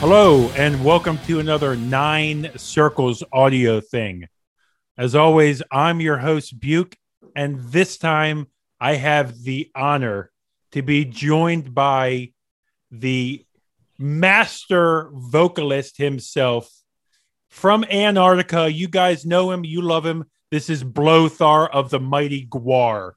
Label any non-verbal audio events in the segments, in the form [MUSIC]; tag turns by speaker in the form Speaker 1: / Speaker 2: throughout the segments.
Speaker 1: Hello, and welcome to another Nine Circles audio thing. As always, I'm your host, Buke, and this time I have the honor to be joined by the master vocalist himself from Antarctica. You guys know him, you love him. This is Blothar of the Mighty Gwar.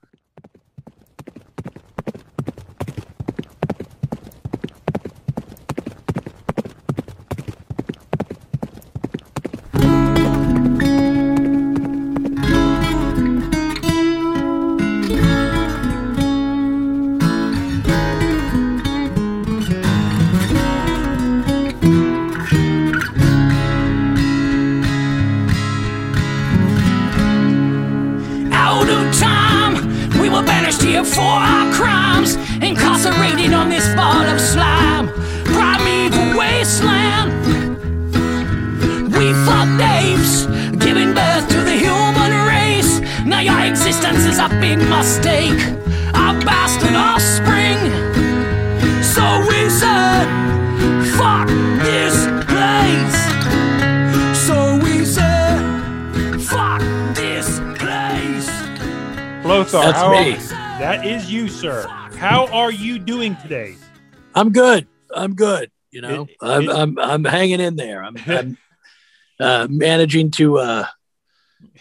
Speaker 1: Doing today?
Speaker 2: I'm good. I'm good. You know,
Speaker 1: It-
Speaker 2: I'm,
Speaker 1: it-
Speaker 2: I'm I'm hanging in there. I'm, I'm [LAUGHS] uh, managing to. Uh,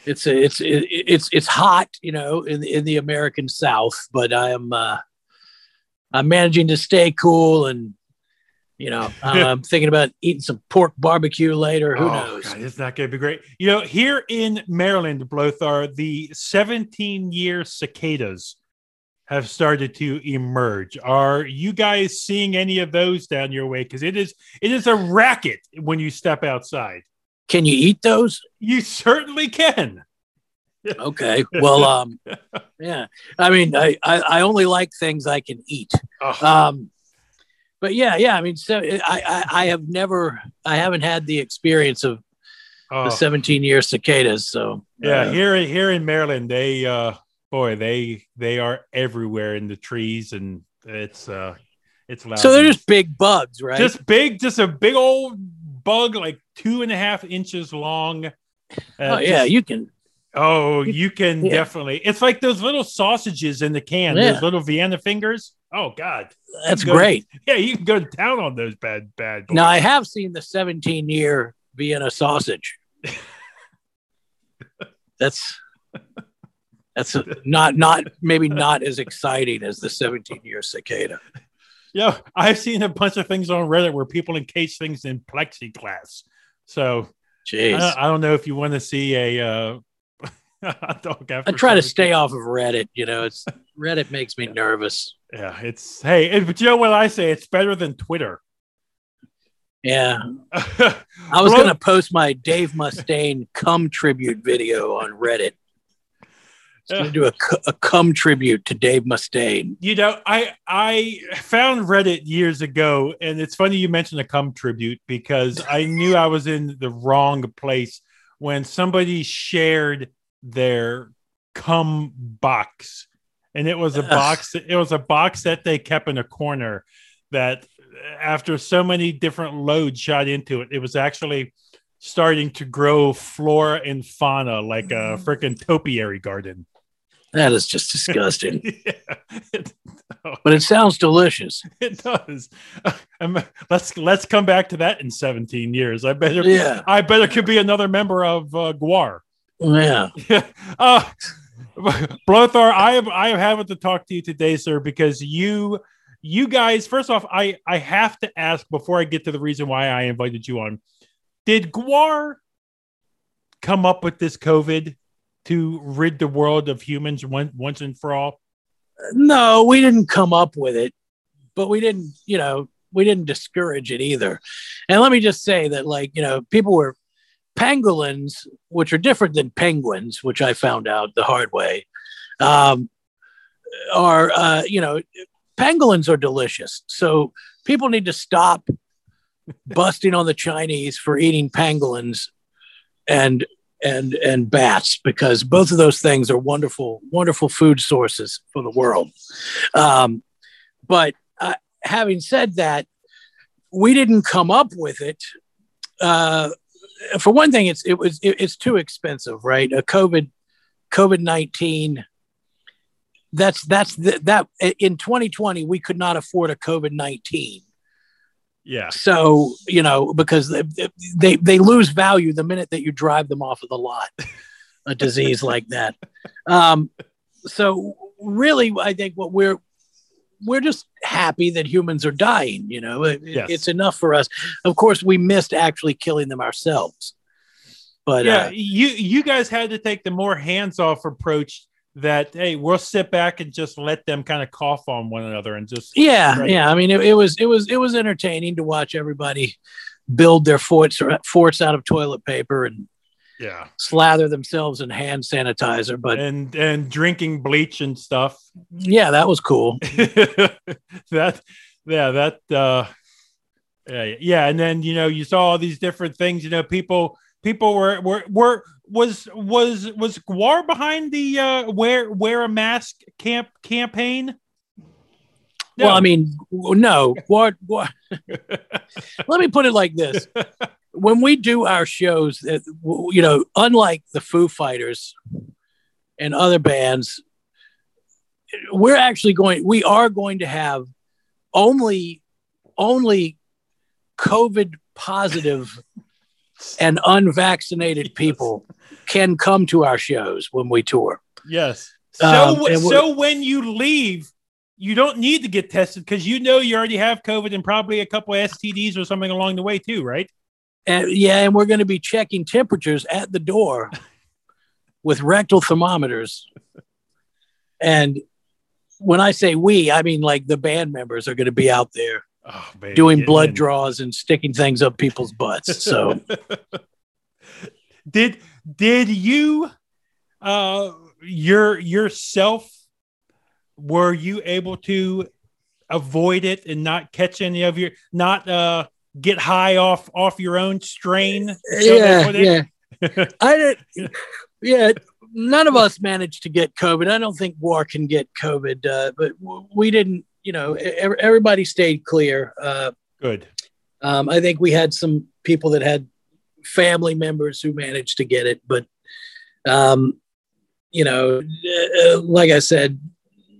Speaker 2: it's it's it, it's it's hot, you know, in in the American South, but I'm uh, I'm managing to stay cool, and you know, [LAUGHS] I'm thinking about eating some pork barbecue later. Who
Speaker 1: Oh,
Speaker 2: knows?
Speaker 1: God, it's not going to be great. You know, here in Maryland, Blothar, the 17 year cicadas have started to emerge. Are you guys seeing any of those down your way? Because it is it is a racket when you step outside.
Speaker 2: Can you eat those?
Speaker 1: You certainly can.
Speaker 2: Okay. Well, um, yeah. I mean, I, I I only like things I can eat. Um but yeah yeah i mean so I, I i have never i haven't had the experience of
Speaker 1: oh.
Speaker 2: the 17 year cicadas so
Speaker 1: yeah,
Speaker 2: uh,
Speaker 1: here here in Maryland, they uh boy, they they are everywhere in the trees and it's uh it's loud.
Speaker 2: so they're just big bugs right
Speaker 1: just big, just a big old bug, like two and a half inches long. Uh,
Speaker 2: oh yeah
Speaker 1: just-
Speaker 2: you can
Speaker 1: oh, you can
Speaker 2: Yeah.
Speaker 1: definitely. It's like those little sausages in the can,
Speaker 2: Yeah.
Speaker 1: those little Vienna fingers. Oh God,
Speaker 2: that's
Speaker 1: Good.
Speaker 2: great
Speaker 1: yeah, you can go to town on those bad bad. Boys.
Speaker 2: now i have seen the 17 year vienna sausage [LAUGHS] that's that's not not maybe not as exciting as the 17 year cicada
Speaker 1: yeah, I've seen a bunch of things on Reddit where people encase things in plexiglass. So I
Speaker 2: jeez
Speaker 1: don't, I don't know if you want to see a uh, [LAUGHS] dog after.
Speaker 2: i try to stay off of reddit you know it's reddit makes me [LAUGHS] nervous
Speaker 1: Yeah, it's hey, it- but you know what I say? It's better than Twitter.
Speaker 2: yeah
Speaker 1: I [LAUGHS]
Speaker 2: I was going to post my Dave Mustaine cum tribute video on Reddit. Going to do a, a cum tribute to Dave Mustaine.
Speaker 1: You know, I I found Reddit years ago, and it's funny you mentioned a cum tribute because I knew I was in the wrong place when somebody shared their cum box, and it was a box. It was a box that they kept in a corner. That after so many different loads shot into it, it was actually starting to grow flora and fauna like a mm. freaking topiary garden.
Speaker 2: That is just disgusting, [LAUGHS]
Speaker 1: yeah. It,
Speaker 2: but it sounds delicious. [LAUGHS]
Speaker 1: it does. [LAUGHS] Let's let's come back to that in 17 years. I better
Speaker 2: Yeah.
Speaker 1: I better could be another member of uh, Gwar.
Speaker 2: Yeah.
Speaker 1: uh, Blothar, I am I am having to talk to you today, sir, because you you guys. First off, I I have to ask before I get to the reason why I invited you on. Did Gwar come up with this COVID to rid the world of humans one, once and for all?
Speaker 2: No, we didn't come up with it, but we didn't, you know, we didn't discourage it either. And let me just say that, like, you know, people were pangolins, which are different than penguins, which I found out the hard way, um, are, uh, you know, pangolins are delicious. So people need to stop [LAUGHS] busting on the Chinese for eating pangolins and and and bats because both of those things are wonderful wonderful food sources for the world. Um, but uh, having said that, we didn't come up with it. Uh, for one thing, it's it was it, it's too expensive, right? A COVID COVID nineteen. That's that's the, that in 2020 we could not afford a COVID nineteen.
Speaker 1: Yeah.
Speaker 2: So you know because they, they they lose value the minute that you drive them off of the lot. a disease like that. Um, so really, I think what we're we're just happy that humans are dying. You know, it,
Speaker 1: Yes.
Speaker 2: it's enough for us. Of course, we missed actually killing them ourselves. But
Speaker 1: yeah,
Speaker 2: uh,
Speaker 1: you you guys had to take the more hands-off approach that hey, we'll sit back and just let them kind of cough on one another and just
Speaker 2: yeah,
Speaker 1: Right.
Speaker 2: yeah. I mean, it, it was it was it was entertaining to watch everybody build their forts forts out of toilet paper and
Speaker 1: yeah.
Speaker 2: slather themselves in hand sanitizer. But
Speaker 1: And and drinking bleach and stuff.
Speaker 2: yeah, that was cool. [LAUGHS]
Speaker 1: that yeah, that uh yeah, yeah, and then you know, you saw all these different things, you know, people people were were were was was was Gwar behind the uh wear wear a mask camp campaign? No.
Speaker 2: Well, I mean, no. What? [LAUGHS] What? Let me put it like this: when we do our shows, uh, you know, unlike the Foo Fighters and other bands, we're actually going. We are going to have only only COVID positive and unvaccinated people can come to our shows when we tour.
Speaker 1: Yes. So
Speaker 2: Um, and
Speaker 1: so when you leave, you don't need to get tested because you know you already have COVID and probably a couple of STDs or something along the way too, right?
Speaker 2: And yeah, and we're going to be checking temperatures at the door [LAUGHS] with rectal thermometers. And when I say we, I mean like the band members are going to be out there
Speaker 1: Oh, baby,
Speaker 2: doing blood
Speaker 1: in.
Speaker 2: draws and sticking things up people's butts. So [LAUGHS]
Speaker 1: did did you uh your yourself were you able to avoid it and not catch any of your not uh get high off off your own strain
Speaker 2: yeah,
Speaker 1: put it-
Speaker 2: yeah. [LAUGHS] I didn't. Yeah, none of us managed to get COVID. I don't think Gwar can get COVID, uh, but w- we didn't. You know, everybody stayed clear. Uh,
Speaker 1: good
Speaker 2: Um, I think we had some people that had family members who managed to get it, but um, you know, uh, like I said,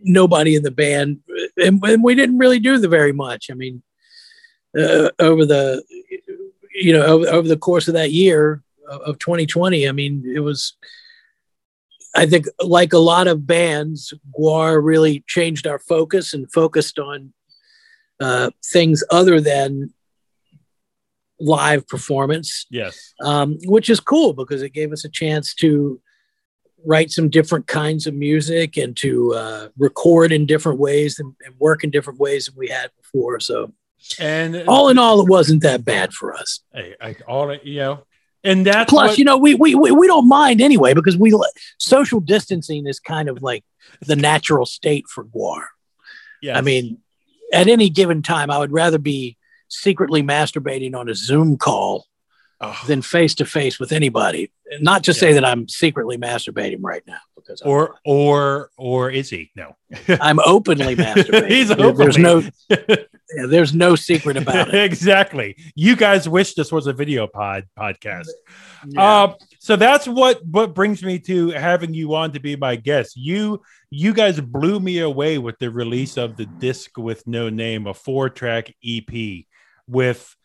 Speaker 2: nobody in the band, and, and we didn't really do the very much. I mean, uh, over the you know over, over the course of that year of, of 2020, I mean, it was. I think, like a lot of bands, Gwar really changed our focus and focused on uh, things other than live performance,
Speaker 1: yes
Speaker 2: um, which is cool because it gave us a chance to write some different kinds of music and to uh, record in different ways and, and work in different ways than we had before. So,
Speaker 1: and
Speaker 2: all in all, it wasn't that bad for us.
Speaker 1: hey, I, all you know and that's
Speaker 2: Plus,
Speaker 1: what-
Speaker 2: you know, we, we we we don't mind anyway because we social distancing is kind of like the natural state for Gwar.
Speaker 1: Yeah,
Speaker 2: I mean, at any given time, I would rather be secretly masturbating on a Zoom call
Speaker 1: Oh.
Speaker 2: than face to face with anybody. Not to say that I'm secretly masturbating right now because
Speaker 1: or or or is he no [LAUGHS]
Speaker 2: I'm openly [LAUGHS] masturbating.
Speaker 1: He's
Speaker 2: There- There's no [LAUGHS] yeah, there's no secret about it.
Speaker 1: exactly. You guys wish this was a video pod podcast.
Speaker 2: Yeah.
Speaker 1: Uh, so that's what what brings me to having you on to be my guest. You you guys blew me away with the release of the disc with no name, a four track EP with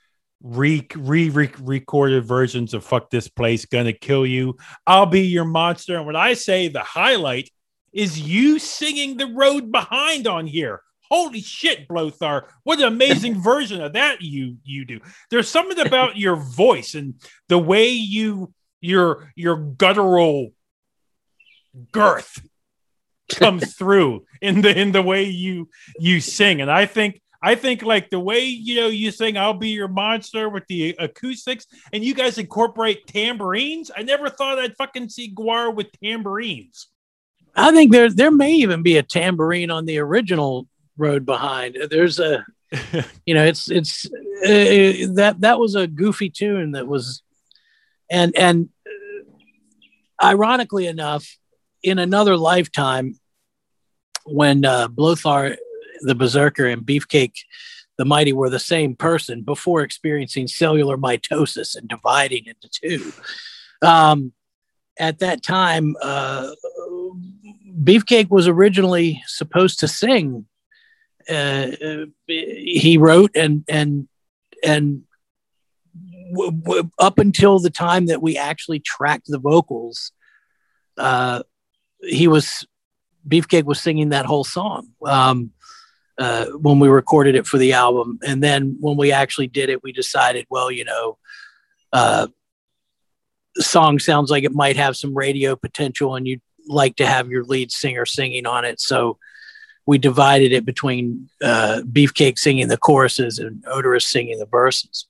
Speaker 1: re, re re recorded versions of "Fuck This Place," "Gonna Kill You," "I'll Be Your Monster," and when I say the highlight is you singing "The Road Behind" on here. Holy shit, Blothar! What an amazing [LAUGHS] version of that you you do. There's something about [LAUGHS] your voice and the way you your your guttural girth comes through in the in the way you you sing and i think i think like the way you know you sing i'll be your monster with the acoustics and you guys incorporate tambourines i never thought i'd fucking see gwar with tambourines
Speaker 2: I think there there may even be a tambourine on the original road behind. There's a [LAUGHS] you know it's it's uh, that that was a goofy tune that was and and uh, ironically enough in another lifetime when uh Blothar the berserker and beefcake the mighty were the same person before experiencing cellular mitosis and dividing into two. Um, at that time, uh, Beefcake was originally supposed to sing. Uh, he wrote and and and w- w- up until the time that we actually tracked the vocals, uh, he was Beefcake was singing that whole song um, uh, when we recorded it for the album, and then when we actually did it, we decided, well, you know, uh, song sounds like it might have some radio potential, and you'd like to have your lead singer singing on it, so we divided it between uh, Beefcake singing the choruses and Oderus singing the verses.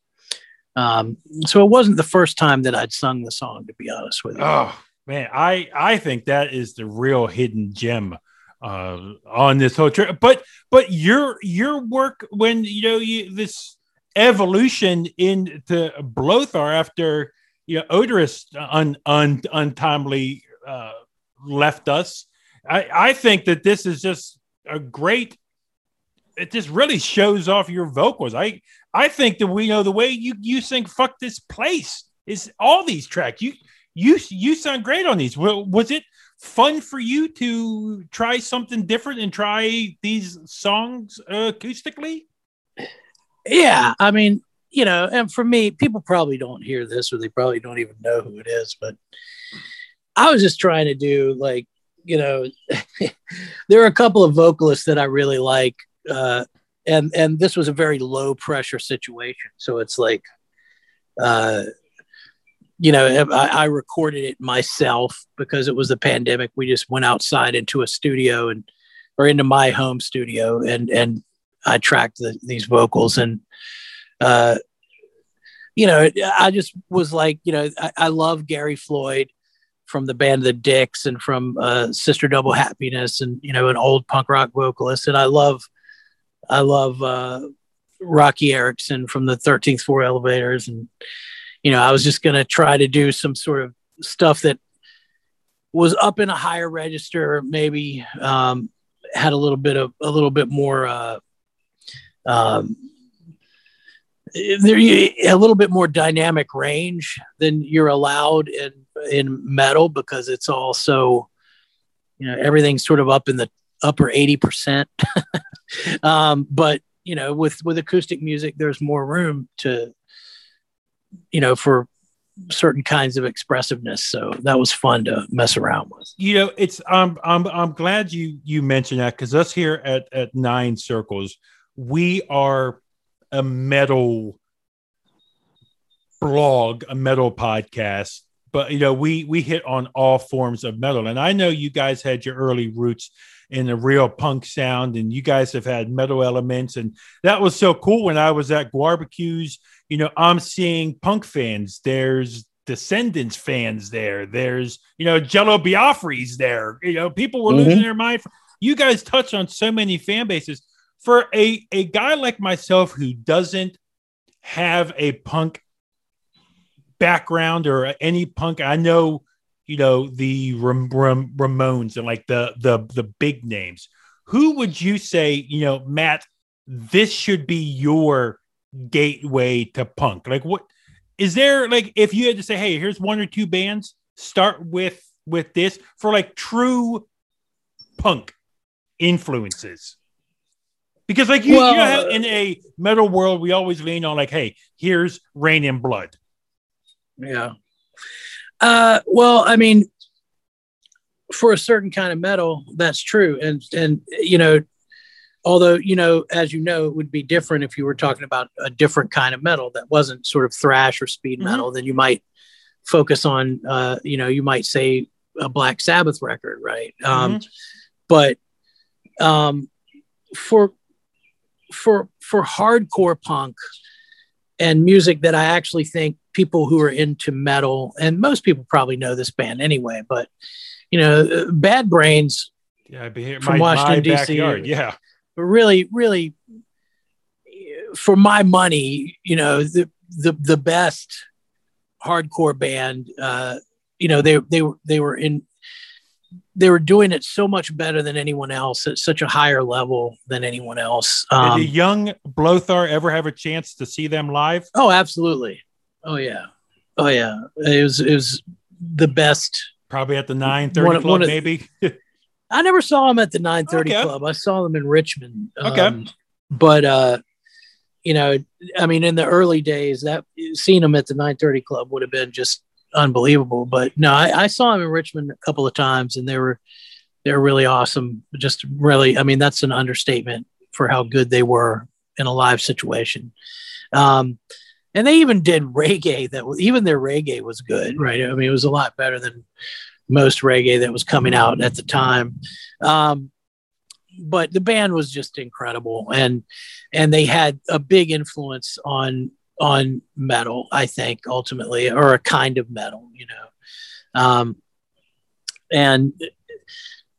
Speaker 2: Um, so it wasn't the first time that I'd sung the song, to be honest with you.
Speaker 1: Oh man, I I think that is the real hidden gem uh, on this whole trip. But but your your work when you know you, this evolution into Blothar after you know Oderus un, un, untimely uh, left us. I, I think that this is just a great. It just really shows off your vocals. I I think that we know the way you you sing "fuck this place" is all these tracks. You you you sound great on these. Was it fun for you to try something different and try these songs acoustically?
Speaker 2: Yeah, I mean, you know, and for me, people probably don't hear this or they probably don't even know who it is, but I was just trying to do like, you know, [LAUGHS] there are a couple of vocalists that I really like. Uh, and and this was a very low pressure situation. So it's like uh you know, I, I recorded it myself because it was the pandemic. We just went outside into a studio and or into my home studio and and I tracked the, these vocals and uh you know, I just was like, you know, I, I love Gary Floyd from the band The Dicks and from uh, Sister Double Happiness and you know an old punk rock vocalist and I love I love uh, Roky Erickson from the 13th Floor Elevators and you know I was just going to try to do some sort of stuff that was up in a higher register maybe um, had a little bit of a little bit more uh, um, a little bit more dynamic range than you're allowed in in metal because it's also you know everything's sort of up in the upper 80% [LAUGHS] um, but you know with with acoustic music there's more room to you know for certain kinds of expressiveness. So that was fun to mess around with.
Speaker 1: You know it's i'm i'm, I'm glad you you mentioned that because us here at at nine circles we are a metal blog a metal podcast but you know we we hit on all forms of metal. And i know you guys had your early roots in the real punk sound and you guys have had metal elements and that was so cool when i was at barbecues you know i'm seeing punk fans there's descendents fans there there's you know jello biafra's there you know people were mm-hmm. losing their mind you guys touch on so many fan bases for a a guy like myself who doesn't have a punk background or any punk i know you know the Ram- Ram- Ramones and like the the the big names. Who would you say, you know, Matt? This should be your gateway to punk. Like, what is there? Like, if you had to say, hey, here's one or two bands, start with with this for like true punk influences. Because like you, well, you know, in a metal world, we always lean on like, hey, here's Reign in Blood.
Speaker 2: Yeah. Uh, well, I mean, for a certain kind of metal, that's true, and and you know, although you know, as you know, it would be different if you were talking about a different kind of metal that wasn't sort of thrash or speed mm-hmm. metal. Then you might focus on, uh, you know, you might say a Black Sabbath record, right? Um, mm-hmm. But um, for for for hardcore punk and music that I actually think people who are into metal, and most people probably know this band anyway, but you know, Bad Brains.
Speaker 1: Yeah, be here, from my, Washington D.C. Yeah,
Speaker 2: really, really, for my money, you know, the the the best hardcore band. Uh, you know, they they were they were in they were doing it so much better than anyone else at such a higher level than anyone else. Um,
Speaker 1: Did a young Blothar ever have a chance to see them live?
Speaker 2: oh, absolutely. Oh yeah. Oh yeah. It was it was the best.
Speaker 1: Probably at the 930
Speaker 2: One
Speaker 1: club,
Speaker 2: one of-
Speaker 1: maybe. [LAUGHS]
Speaker 2: I never saw them at the 930
Speaker 1: Okay.
Speaker 2: club. I saw them in Richmond.
Speaker 1: Okay.
Speaker 2: Um, but uh, you know, I mean, in the early days, that seeing them at the 930 club would have been just unbelievable. But no, I, I saw them in Richmond a couple of times, and they were they were really awesome. Just really, I mean, that's an understatement for how good they were in a live situation. Um, and they even did reggae that was even their reggae was good, right? I mean, it was a lot better than most reggae that was coming out at the time. Um, but the band was just incredible, and and they had a big influence on on metal. I think ultimately, or a kind of metal, you know, um, and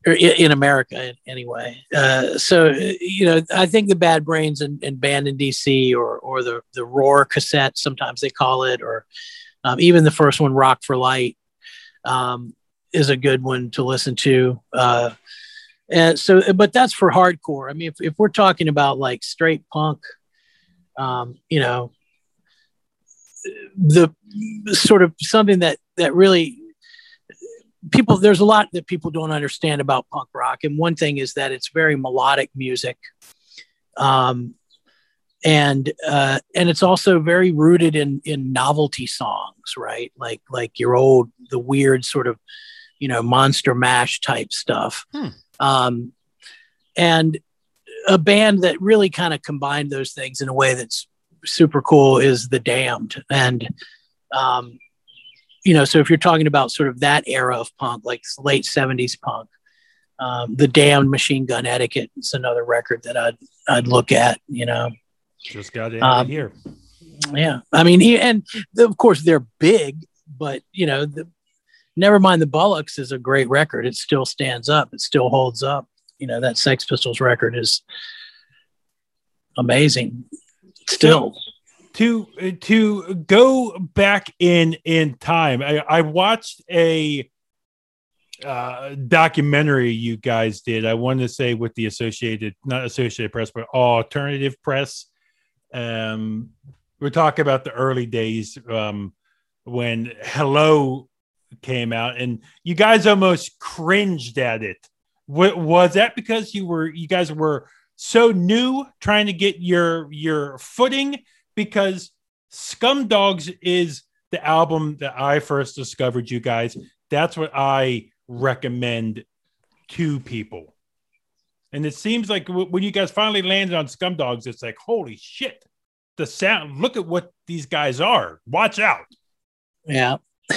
Speaker 2: in America anyway. Uh, so you know, I think the Bad Brains and, and Banned in DC, or or the the Roar cassette, sometimes they call it, or um, even the first one, Rock for Light, um, is a good one to listen to. Uh, and so, but that's for hardcore. I mean, if, if we're talking about like straight punk, um, you know, the sort of something that that really people there's a lot that people don't understand about punk rock and one thing is that it's very melodic music um and uh and it's also very rooted in in novelty songs right like like your old the weird sort of you know monster mash type stuff
Speaker 1: Hmm.
Speaker 2: um and a band that really kind of combined those things in a way that's super cool is the damned and um you know so if you're talking about sort of that era of punk like late 70s punk um, the damned machine gun etiquette is another record that i'd i'd look at you know
Speaker 1: Just got it
Speaker 2: Um,
Speaker 1: here.
Speaker 2: yeah i mean he, and the, of course they're big but you know the never mind the bollocks is a great record. It still stands up. It still holds up. You know that sex pistols record is amazing. Still.
Speaker 1: To to go back in in time i, I watched a uh, documentary you guys did. I want to say with the associated not associated press but alternative press. Um we're talking about the early days um when hello came out and you guys almost cringed at it Wa- was that because you were you guys were so new trying to get your your footing because Scum Dogs is the album that I first discovered you guys. That's what I recommend to people. And it seems like w- when you guys finally landed on Scum Dogs, it's like, holy shit, the sound, look at what these guys are. Watch out.
Speaker 2: Yeah. [LAUGHS]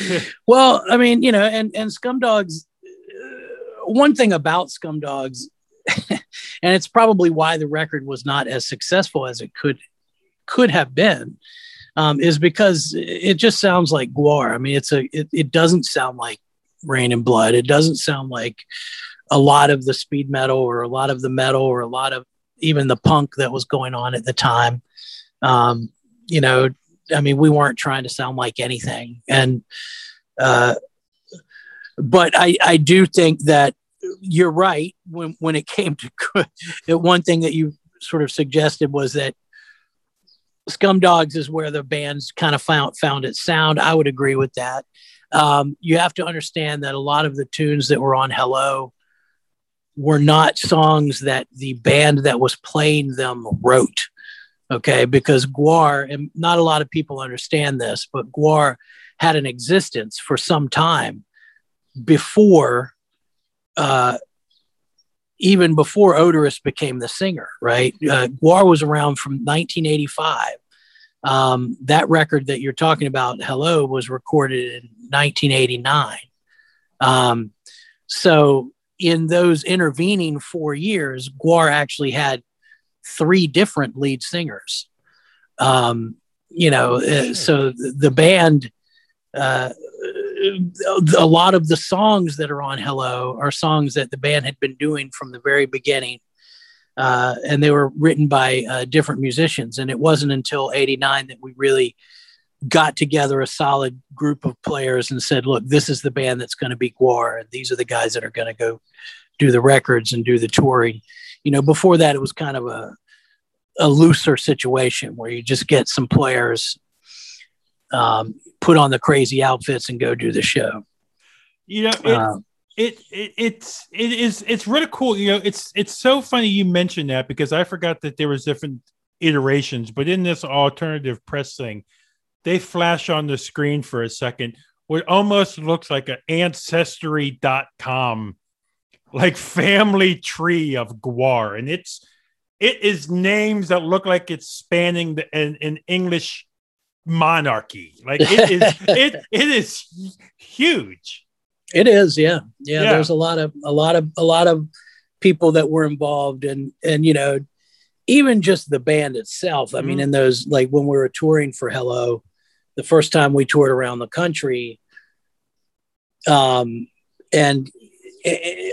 Speaker 2: [LAUGHS] well, I mean, you know, and and Scumdogs. Uh, one thing about Scumdogs, [LAUGHS] and it's probably why the record was not as successful as it could could have been, um, is because it just sounds like Gwar. I mean, it's a it, it doesn't sound like Reign and Blood. It doesn't sound like a lot of the speed metal or a lot of the metal or a lot of even the punk that was going on at the time. Um, you know, I mean, we weren't trying to sound like anything. And, uh, but I, I do think that you're right. When, when it came to [LAUGHS] that one thing that you sort of suggested was that Scum Dogs is where the bands kind of found, found its sound. I would agree with that. Um, you have to understand that a lot of the tunes that were on Hello were not songs that the band that was playing them wrote okay? Because gwar and not a lot of people understand this but gwar had an existence for some time before uh, even before oderus became the singer right? Uh, gwar was around from 1985 um, that record that you're talking about hello was recorded in 1989 um, so in those intervening four years guar actually had three different lead singers. Um, you know, uh, so the, band, uh, a lot of the songs that are on Hello are songs that the band had been doing from the very beginning. Uh, and they were written by uh, different musicians. And it wasn't until 89 that we really got together a solid group of players and said, look, this is the band that's going to be GWAR, and these are the guys that are going to go do the records and do the touring. You know, before that, it was kind of a, a looser situation where you just get some players, um, put on the crazy outfits, and go do the show.
Speaker 1: You know, it, um, it, it it's it is it's really cool. You know, it's it's so funny you mentioned that because I forgot that there was different iterations, but in this alternative press thing, they flash on the screen for a second what almost looks like an ancestry.com like family tree of GWAR. And it's it is names that look like it's spanning the, an, an English monarchy. Like it is [LAUGHS] it it is huge.
Speaker 2: It is, yeah. yeah. yeah. There's a lot of a lot of a lot of people that were involved and and you know, even just the band itself. I mm-hmm. mean, in those like when we were touring for Hello, the first time we toured around the country, um, and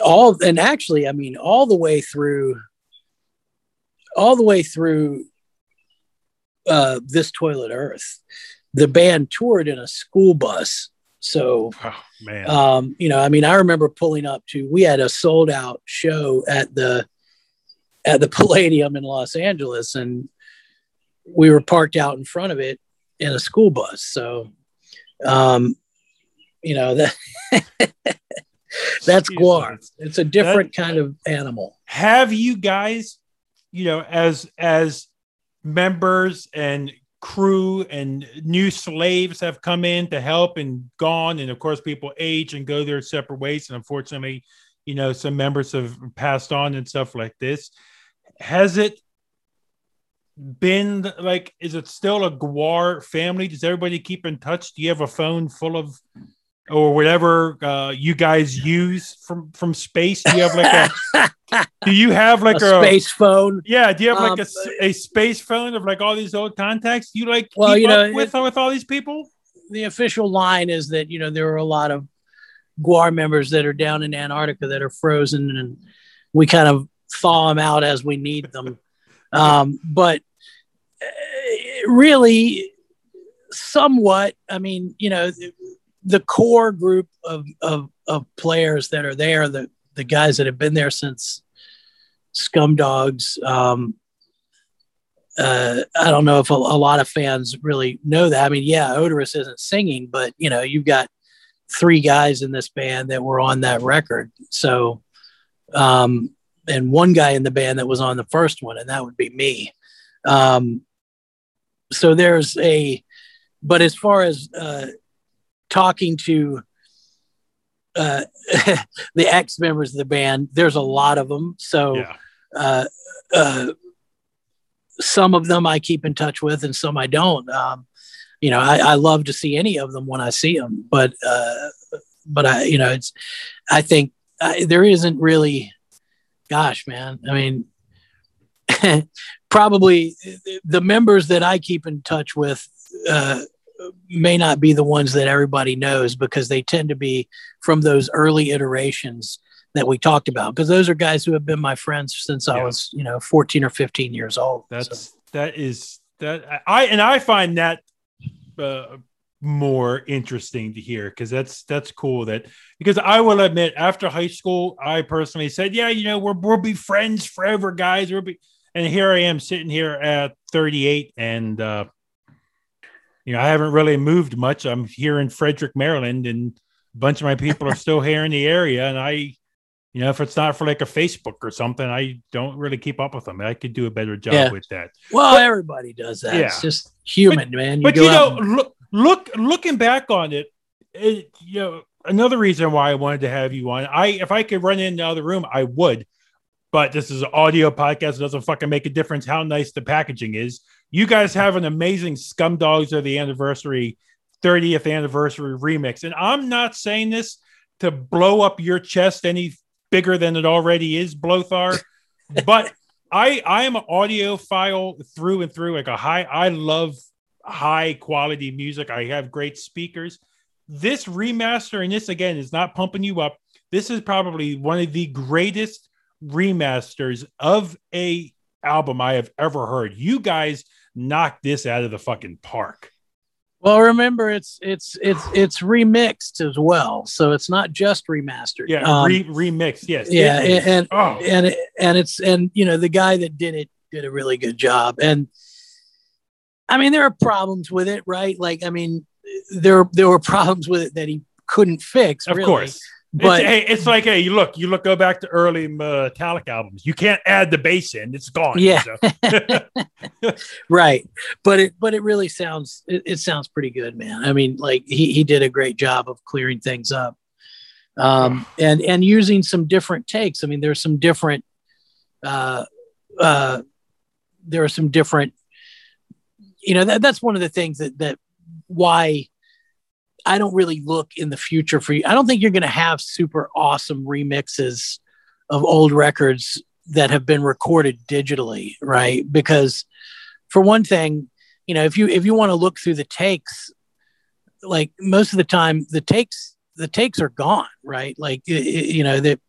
Speaker 2: all and actually, I mean, all the way through, all the way through uh, this toilet Earth, the band toured in a school bus. So, oh, man, um, you know, I mean, I remember pulling up to. We had a sold out show at the at the [LAUGHS] Palladium in Los Angeles, and we were parked out in front of it in a school bus. So, um, you know that [LAUGHS] [LAUGHS] that's GWAR. It's a different that, kind of animal.
Speaker 1: Have you guys, you know, as as members and crew and new slaves have come in to help and gone, and of course people age and go their separate ways, and unfortunately, you know, some members have passed on and stuff like this. Has it been like is it still a GWAR family does everybody keep in touch do you have a phone full of or whatever uh, you guys use from from space do you have like a [LAUGHS] do you have like
Speaker 2: a, a, space phone?
Speaker 1: Yeah do you have like um, a, a space phone of like all these old contacts? Do you like well you know with, it, with all these people?
Speaker 2: The official line is that you know there are a lot of GWAR members that are down in antarctica that are frozen and we kind of thaw them out as we need them. [LAUGHS] Um, but uh, really, somewhat, I mean, you know, the core group of, of, of players that are there, the, the guys that have been there since Scum Dogs, um, uh, I don't know if a, a, lot of fans really know that. I mean, yeah, Oderus isn't singing, but you know, you've got three guys in this band that were on that record. So, um, and one guy in the band that was on the first one, and that would be me. Um, so there's a, but as far as uh, talking to uh, [LAUGHS] the ex members of the band, there's a lot of them. So yeah. uh, uh, some of them I keep in touch with, and some I don't. Um, you know, I, I, love to see any of them when I see them, but uh, but I, you know, it's I think I, there isn't really gosh, man. I mean, [LAUGHS] probably the members that I keep in touch with uh, may not be the ones that everybody knows because they tend to be from those early iterations that we talked about because those are guys who have been my friends since yeah. I was, you know, 14 or 15 years old.
Speaker 1: That's so. that is that I and I find that uh, more interesting to hear because that's that's cool that because I will admit after high school I personally said yeah you know we're we'll be friends forever guys we'll be and here I am sitting here at 38 and uh you know I haven't really moved much I'm here in Frederick Maryland and a bunch of my people are still here in the area and I you know if it's not for like a Facebook or something I don't really keep up with them I could do a better job yeah. with that
Speaker 2: well but, everybody does that yeah. it's just human
Speaker 1: but,
Speaker 2: man
Speaker 1: you but you know look look looking back on it, it, you know another reason why I wanted to have you on. I if I could run in the other room, I would. But this is an audio podcast. It doesn't fucking make a difference how nice the packaging is. You guys have an amazing Scum Dogs of the anniversary, 30th anniversary remix. And I'm not saying this to blow up your chest any bigger than it already is, Blothar. [LAUGHS] but I I am an audiophile through and through, like a high. I love high quality music. I have great speakers. This remaster, and this again is not pumping you up. This is probably one of the greatest remasters of a album I have ever heard. You guys knocked this out of the fucking park.
Speaker 2: Well, remember it's it's it's it's remixed as well, so it's not just remastered.
Speaker 1: Yeah,
Speaker 2: Um,
Speaker 1: re- remix. Yes.
Speaker 2: yeah,
Speaker 1: is.
Speaker 2: and
Speaker 1: oh,
Speaker 2: and it, and it's and you know the guy that did it did a really good job and i mean there are problems with it right like i mean there there were [LAUGHS] problems with it that he couldn't fix
Speaker 1: of
Speaker 2: really.
Speaker 1: course.
Speaker 2: But
Speaker 1: it's, hey, it's like, hey, you look, you look, go back to early Metallica albums. You can't add the bass in; it's gone.
Speaker 2: Yeah.
Speaker 1: So- [LAUGHS]
Speaker 2: right but it but it really sounds it, it sounds pretty good man i mean like he, he did a great job of clearing things up um and and using some different takes i mean there's some different uh uh there are some different you know that, that's one of the things that that why i don't really look in the future for you. I don't think you're going to have super awesome remixes of old records that have been recorded digitally right? Because for one thing you know if you if you want to look through the takes like most of the time the takes the takes are gone right? Like y- y- you know that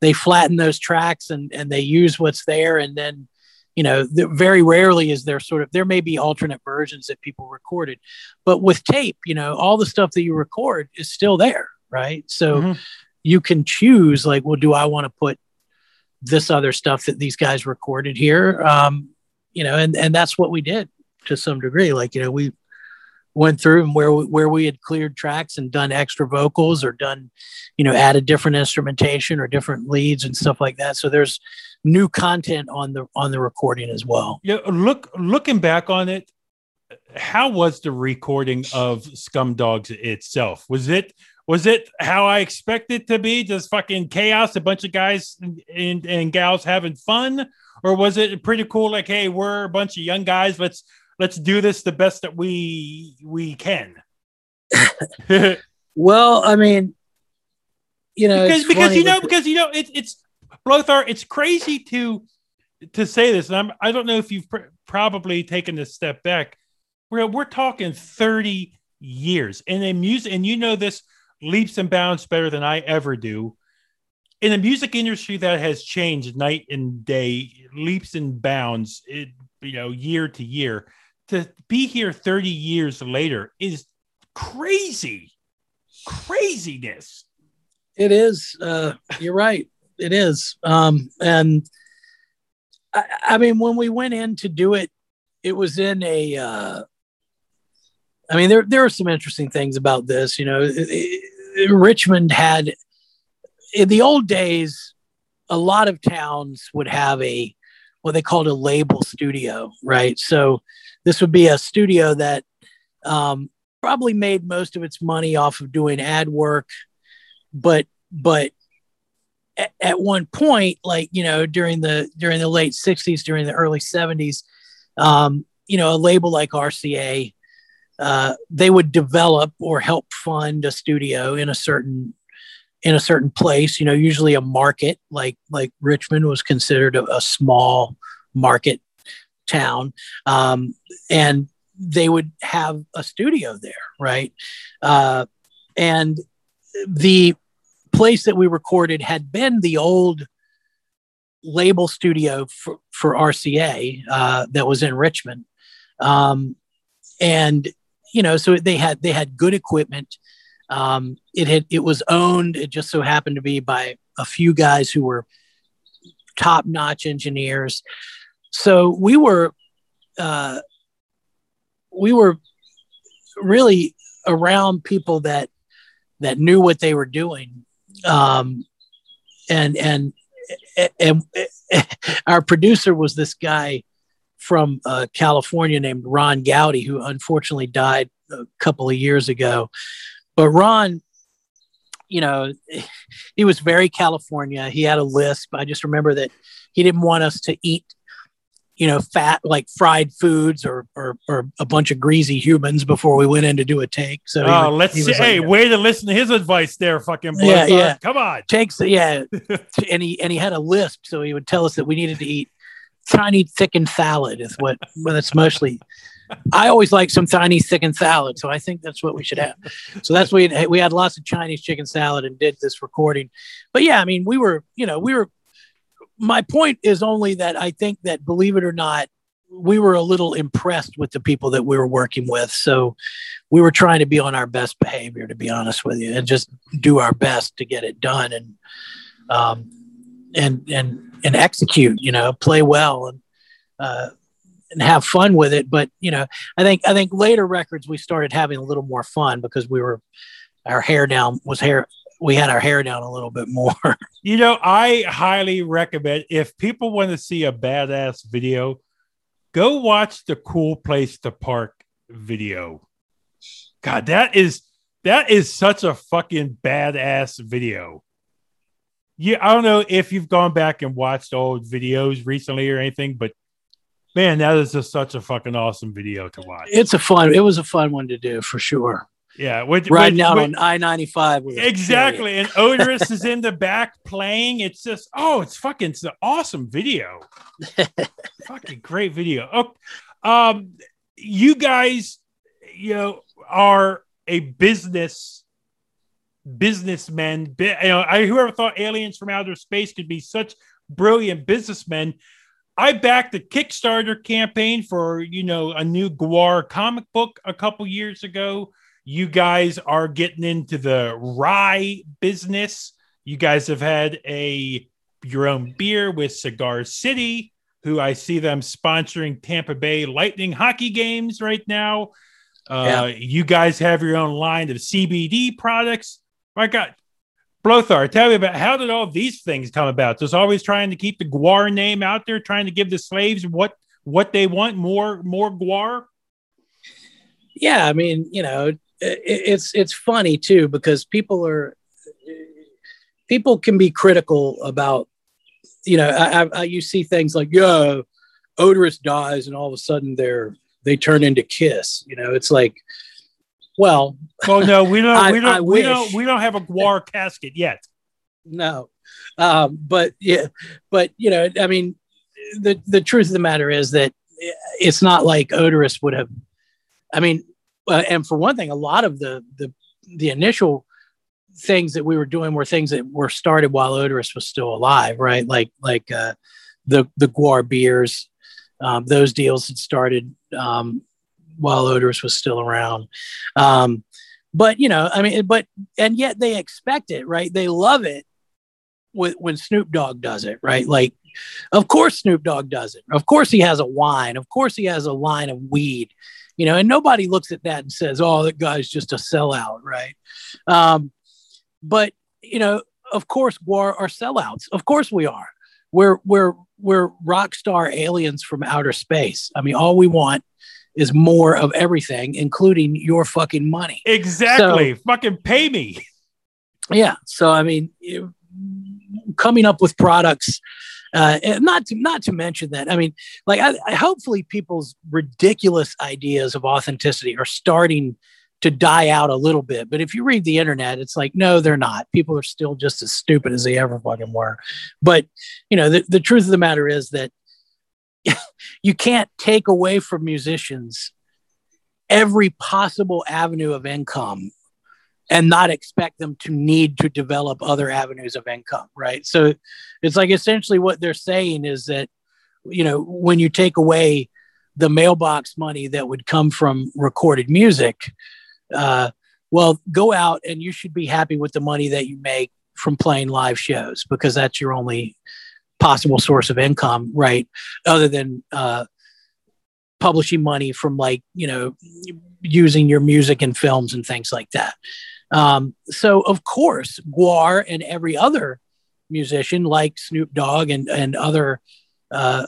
Speaker 2: they flatten those tracks and and they use what's there and then you know the, very rarely is there sort of there may be alternate versions that people recorded but with tape you know all the stuff that you record is still there right? So
Speaker 1: Mhm.
Speaker 2: you can choose like well do i want to put this other stuff that these guys recorded here? Um you know and and that's what we did to some degree like you know we went through and where we, where we had cleared tracks and done extra vocals or done you know added different instrumentation or different leads and stuff like that. So there's new content on the on the recording as well
Speaker 1: Yeah, look looking back on it, how was the recording of Scum Dogs itself? Was it was it how I expected it to be? Just fucking chaos, a bunch of guys and, and, and gals having fun, or was it pretty cool? Like, hey, we're a bunch of young guys. Let's let's do this the best that we we can. [LAUGHS]
Speaker 2: well i mean you know it's
Speaker 1: because you know because you know it's it's Blothar, it's crazy to to say this, and I'm I don't know if you've pr- probably taken a step back. We're we're talking 30 years in a music, and you know this leaps and bounds better than I ever do. In a music industry that has changed night and day, leaps and bounds, it, you know, year to year, to be here 30 years later is crazy, craziness.
Speaker 2: It is. Uh, you're right. It is. Um, and I, I mean, when we went in to do it, it was in a. Uh, I mean, there there are some interesting things about this. You know, it- it- Richmond had in the old days, a lot of towns would have a what they called a label studio, right? So this would be a studio that um, probably made most of its money off of doing ad work, but but at, at one point, like you know, during the during the late '60s, during the early '70s, um, you know, a label like RCA, uh, they would develop or help fund a studio in a certain in a certain place. You know, usually a market like like Richmond was considered a, a small market town, um, and they would have a studio there, right? Uh, and the place that we recorded had been the old label studio for, for RCA uh, that was in Richmond. Um, and you know, so they had they had good equipment. Um, it had it was owned. It just so happened to be by a few guys who were top notch engineers. So we were uh, we were really around people that that knew what they were doing um, and and and our producer was this guy from uh, California named Ron Goudie, who unfortunately died a couple of years ago. But Ron, you know, he was very California. He had a lisp. I just remember that he didn't want us to eat, you know, fat like fried foods or or, or a bunch of greasy humans before we went in to do a take. So
Speaker 1: Oh, let's
Speaker 2: he
Speaker 1: see.
Speaker 2: like,
Speaker 1: Hey, way to listen to his advice there, fucking
Speaker 2: Yeah, yeah.
Speaker 1: Come on.
Speaker 2: takes yeah [LAUGHS] and he and he had a lisp so he would tell us that we needed to eat tiny thickened salad is what well that's mostly i always like some tiny thickened salad so i think that's what we should have so that's what we, we had lots of chinese chicken salad and did this recording but yeah i mean we were you know we were my point is only that i think that believe it or not we were a little impressed with the people that we were working with. So we were trying to be on our best behavior, to be honest with you, and just do our best to get it done and um, and and and execute. You know, play well and uh, and have fun with it. But you know, I think I think later records we started having a little more fun because we were our hair down was hair we had our hair down a little bit more. [LAUGHS]
Speaker 1: You know, I highly recommend if people want to see a badass video, go watch the Cool Place to Park video. God, that is that is such a fucking badass video. Yeah, I don't know if you've gone back and watched old videos recently or anything, but man, that is just such a fucking awesome video to watch.
Speaker 2: It's a fun. It was a fun one to do for sure.
Speaker 1: Yeah, which,
Speaker 2: riding
Speaker 1: which,
Speaker 2: out
Speaker 1: which,
Speaker 2: on I ninety five.
Speaker 1: Exactly, and Oderus is in the back playing. It's just oh, it's fucking it's an awesome video. [LAUGHS] fucking great video. Oh, um, you guys, you know, are a business businessmen. You know, I whoever thought aliens from outer space could be such brilliant businessmen. I backed the Kickstarter campaign for you know a new Gwar comic book a couple years ago. You guys are getting into the rye business. You guys have had a your own beer with Cigar City, who I see them sponsoring Tampa Bay Lightning hockey games right now. Uh, yeah. You guys have your own line of CBD products. My God, Blothar, tell me about how did all these things come about? Just always trying to keep the Gwar name out there, trying to give the slaves what what they want more more Gwar.
Speaker 2: Yeah, I mean, you know, it's it's funny too because people are people can be critical about you know I, I, you see things like yeah Oderus dies and all of a sudden they're they turn into kiss you know it's like well.
Speaker 1: Well no we don't [LAUGHS] I, we don't we don't we don't have a Gwar casket yet.
Speaker 2: No um, but yeah but you know i mean the the truth of the matter is that it's not like Oderus would have i mean uh, and for one thing a lot of the the the initial things that we were doing were things that were started while Oderus was still alive, right? Like like uh, the the Gwar beers, um, those deals had started um, while Oderus was still around. Um, but you know, I mean, but and yet they expect it, right? They love it with, when Snoop Dogg does it, right? Like, of course Snoop Dogg does it. Of course he has a wine. Of course he has a line of weed. You know, and nobody looks at that and says, "Oh, that guy's just a sellout," right? Um, but you know, of course, Gwar are sellouts. Of course, we are. We're we're we're rock star aliens from outer space. I mean, all we want is more of everything, including your fucking money.
Speaker 1: Exactly. So, fucking pay me.
Speaker 2: Yeah. So I mean, coming up with products. Uh, not to not to mention that I mean, like, I, I, hopefully people's ridiculous ideas of authenticity are starting to die out a little bit. But if you read the internet, it's like, no, they're not. People are still just as stupid as they ever fucking were. But, you know, the, the truth of the matter is that [LAUGHS] you can't take away from musicians every possible avenue of income and not expect them to need to develop other avenues of income, right? So it's like essentially what they're saying is that, you know, when you take away the mailbox money that would come from recorded music, uh, well, go out and you should be happy with the money that you make from playing live shows because that's your only possible source of income, right? Other than uh, publishing money from like, you know, using your music in films and things like that. Um, so, of course, Gwar and every other musician like Snoop Dogg and, and other, uh,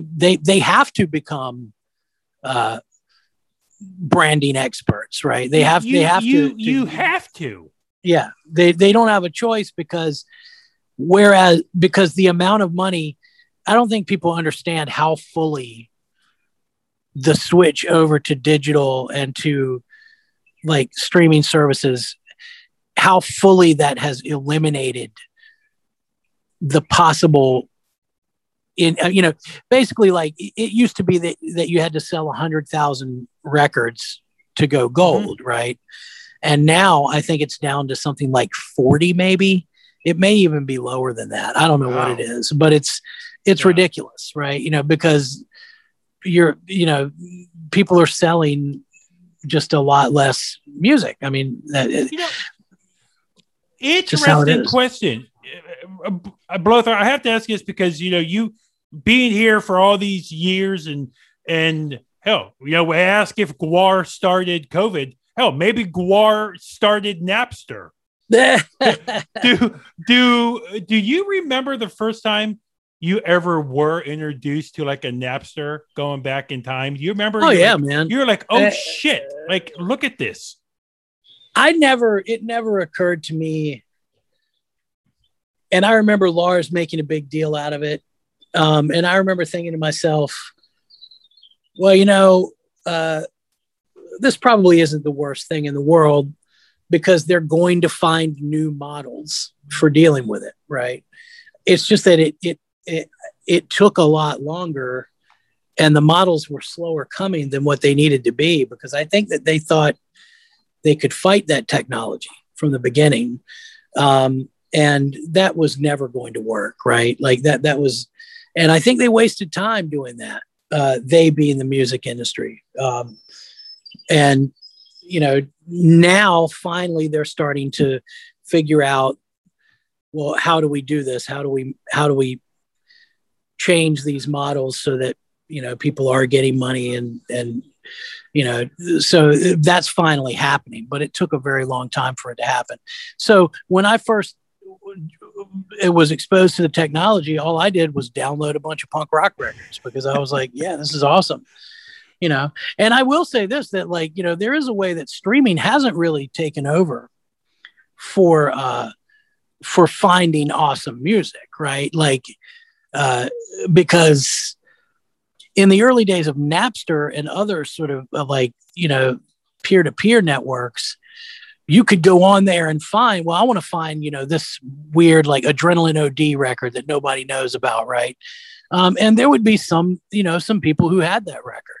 Speaker 2: they, they have to become uh, branding experts, right? They have
Speaker 1: you,
Speaker 2: they have
Speaker 1: you,
Speaker 2: to, to
Speaker 1: you have to.
Speaker 2: Yeah. They they don't have a choice because whereas because the amount of money I don't think people understand how fully the switch over to digital and to like streaming services how fully that has eliminated the possible in uh, you know basically like it used to be that that you had to sell 100,000 records to go mm-hmm. gold mm-hmm. right and now i think it's down to something like 40 maybe it may even be lower than that i don't know wow. what it is but it's it's yeah. ridiculous right you know because you're you know people are selling just a lot less music. I mean, that,
Speaker 1: You know,
Speaker 2: Just how it
Speaker 1: interesting question. Uh, uh, I have to ask this because you know you being here for all these years and and hell, you know, we ask if Gwar started COVID. Hell, maybe Gwar started Napster. [LAUGHS] Do do do you remember the first time you ever were introduced to like a Napster going back in time? Do you remember?
Speaker 2: oh yeah,
Speaker 1: like-
Speaker 2: man.
Speaker 1: you're like, oh
Speaker 2: Uh,
Speaker 1: shit! Like, look at this.
Speaker 2: I never, it never occurred to me. And I remember Lars making a big deal out of it. Um, and I remember thinking to myself, well, you know, uh, this probably isn't the worst thing in the world because they're going to find new models for dealing with it, right? It's just that it it it, it took a lot longer and the models were slower coming than what they needed to be because I think that they thought they could fight that technology from the beginning. Um, and that was never going to work right? Like that that was and i think they wasted time doing that uh, they being the music industry. Um, and you know now finally they're starting to figure out well how do we do this? How do we how do we change these models so that you know people are getting money and and you know so that's finally happening but it took a very long time for it to happen. So when i first it was exposed to the technology all i did was download a bunch of punk rock records because i was like yeah this is awesome. You know and i will say this that like you know there is a way that streaming hasn't really taken over for uh for finding awesome music right? Like uh because in the early days of Napster and other sort of like, you know, peer to peer networks, you could go on there and find, well, I want to find, you know, this weird like adrenaline OD record that nobody knows about, right? Um, and there would be some, you know, some people who had that record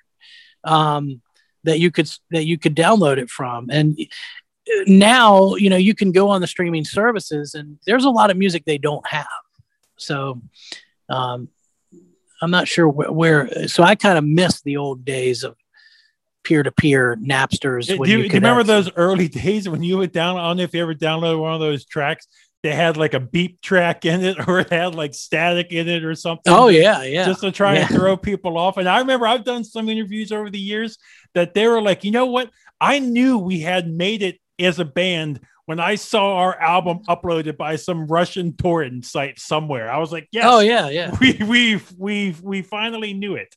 Speaker 2: um, that you could that you could download it from. And uh, now, you know, you can go on the streaming services and there's a lot of music they don't have. So um, I'm not sure where, where so I kind of miss the old days of peer-to-peer Napsters.
Speaker 1: Do
Speaker 2: when
Speaker 1: you, do you remember those early [LAUGHS] days when you would download? I don't know if you ever downloaded one of those tracks. They had like a beep track in it, [LAUGHS] or it had like static in it, or something.
Speaker 2: Oh yeah, yeah.
Speaker 1: just to try
Speaker 2: yeah.
Speaker 1: and throw people off. And I remember I've done some interviews over the years that they were like, you know what? I knew we had made it as a band when I saw our album uploaded by some Russian torrent site somewhere. I was like, yes,
Speaker 2: Oh yeah, yeah,
Speaker 1: we we we we finally knew it.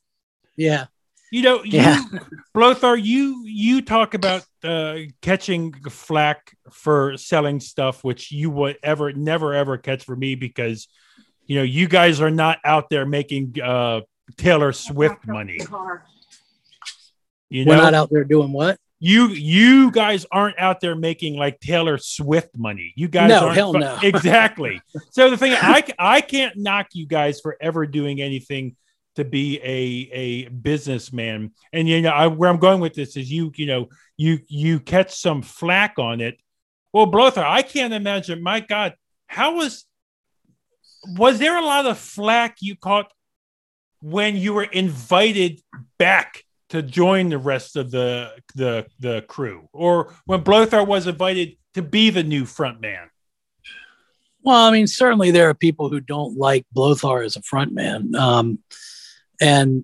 Speaker 2: yeah.
Speaker 1: You know, you,
Speaker 2: Yeah. [LAUGHS]
Speaker 1: Blothar, you you talk about uh, catching flack for selling stuff, which you would ever never ever catch for me because you know you guys are not out there making uh, Taylor Swift money. You
Speaker 2: We're not out there doing what?
Speaker 1: You you guys aren't out there making like Taylor Swift money. You guys
Speaker 2: No,
Speaker 1: aren't
Speaker 2: hell
Speaker 1: fu-
Speaker 2: no. [LAUGHS]
Speaker 1: exactly. So the thing I I can't knock you guys for ever doing anything to be a a businessman. And you know I, where I'm going with this is you you know you you catch some flack on it. Well, Blothar, I can't imagine. My God, how was was there a lot of flack you caught when you were invited back to join the rest of the the the crew, or when Blothar was invited to be the new front man?
Speaker 2: Well, I mean, certainly there are people who don't like Blothar as a frontman, um, and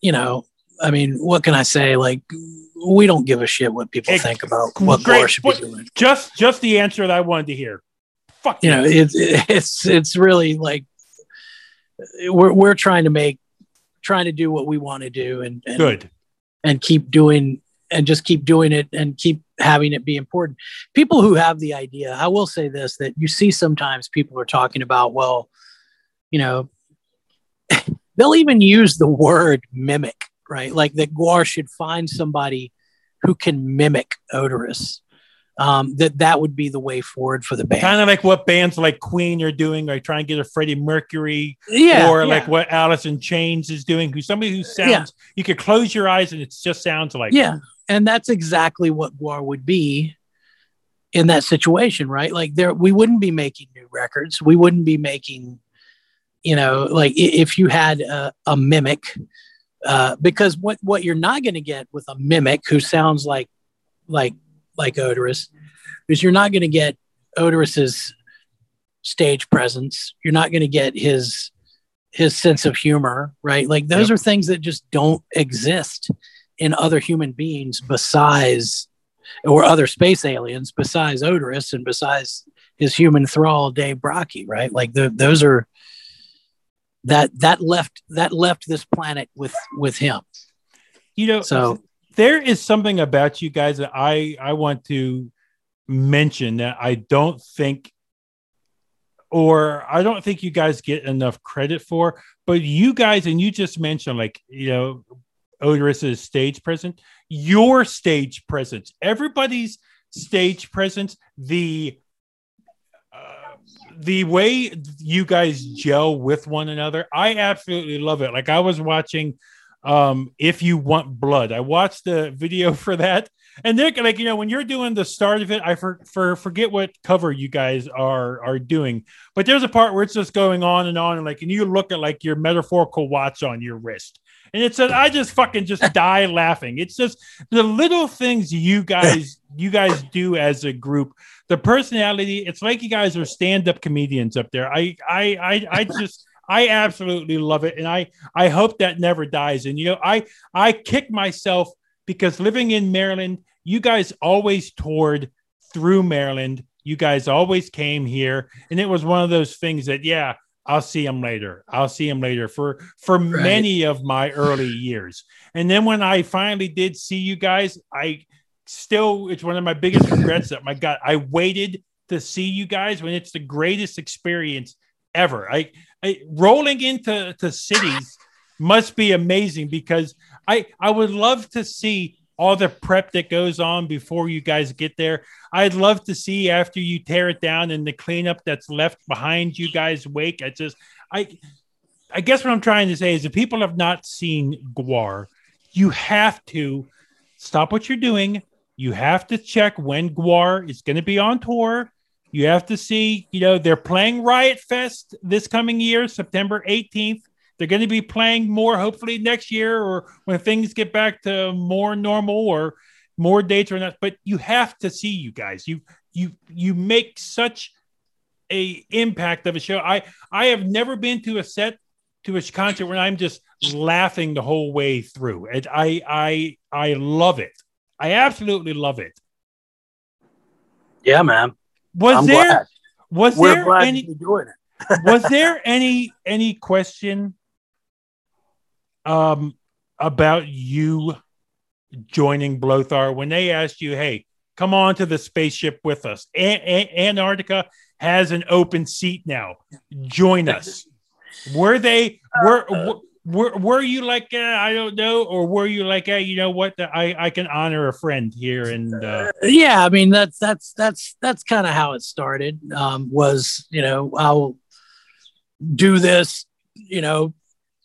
Speaker 2: you know, I mean, what can I say? Like, we don't give a shit what people think about what
Speaker 1: great.
Speaker 2: Gore should
Speaker 1: What-
Speaker 2: be doing.
Speaker 1: Just just the answer that I wanted to hear. Fuck
Speaker 2: you
Speaker 1: you.
Speaker 2: know it's it's it's really like we're we're trying to make trying to do what we want to do and, and
Speaker 1: Good.
Speaker 2: and keep doing and just keep doing it and keep having it be important people who have the idea i will say this that you see sometimes people are talking about well you know [LAUGHS] they'll even use the word mimic right like that gwar should find somebody who can mimic Oderus um, that that would be the way forward for the band
Speaker 1: Kind of like what bands like Queen are doing, like trying to get a Freddie Mercury,
Speaker 2: yeah
Speaker 1: or
Speaker 2: yeah.
Speaker 1: like what Alice in Chains is doing, who's somebody who sounds
Speaker 2: Yeah.
Speaker 1: you could close your eyes and it just sounds like
Speaker 2: yeah and that's exactly what gwar would be in that situation right like there we wouldn't be making new records we wouldn't be making you know like if you had a, a mimic uh, because what what you're not going to get with a mimic who sounds like like like Oderus is you're not going to get Oderus's stage presence. You're not going to get his his sense of humor, right? Like those yep. are things that just don't exist in other human beings besides or other space aliens besides Oderus and besides his human thrall Dave Brockie, right? Like the, those are that that left that left this planet with with him.
Speaker 1: You know, so there is something about you guys that I I want to mention that I don't think or I don't think you guys get enough credit for. But you guys, and you just mentioned like you know, Oderus's stage presence, your stage presence, everybody's stage presence, the uh, the way you guys gel with one another, I absolutely love it. Like I was watching um if you want blood. I watched the video [LAUGHS] for that. And they're like you know when you're doing the start of it i for, for forget what cover you guys are are doing but there's a part where it's just going on and on and like and you look at like your metaphorical watch on your wrist. And it says i just fucking just [LAUGHS] die laughing. It's just the little things you guys you guys do as a group. The personality it's like you guys are stand-up comedians up there. I i i, I just I absolutely love it, and I I hope that never dies. And you know, I I kick myself because living in Maryland, you guys always toured through Maryland. You guys always came here, and it was one of those things that, yeah, I'll see him later. I'll see him later for for right. many of my early years. And then when I finally did see you guys, I still it's one of my biggest regrets that my God, I waited to see you guys when it's the greatest experience ever. I, I rolling into to cities must be amazing because I I would love to see all the prep that goes on before you guys get there. I'd love to see after you tear it down and the cleanup that's left behind you guys wake. I just I I guess what I'm trying to say is if people have not seen GWAR, you have to stop what you're doing. You have to check when GWAR is going to be on tour. You have to see, you know, they're playing Riot Fest this coming year, September 18th. They're going to be playing more hopefully next year or when things get back to more normal or more dates or not. But you have to see you guys. You you you make such a impact of a show. I I have never been to a set to a concert where I'm just laughing the whole way through. And I I I love it. I absolutely love it.
Speaker 2: Yeah, man.
Speaker 1: Was I'm there glad. was We're there any [LAUGHS] was there any any question um, about you joining Blothar when they asked you, "Hey, come on to the spaceship with us. A- A- Antarctica has an open seat now. Join us." were they were, uh, were were you like uh, I don't know, or were you like, hey, you know what? I I can honor a friend here, and uh...
Speaker 2: yeah, I mean that's that's that's that's kind of how it started. Um, was you know I'll do this, you know,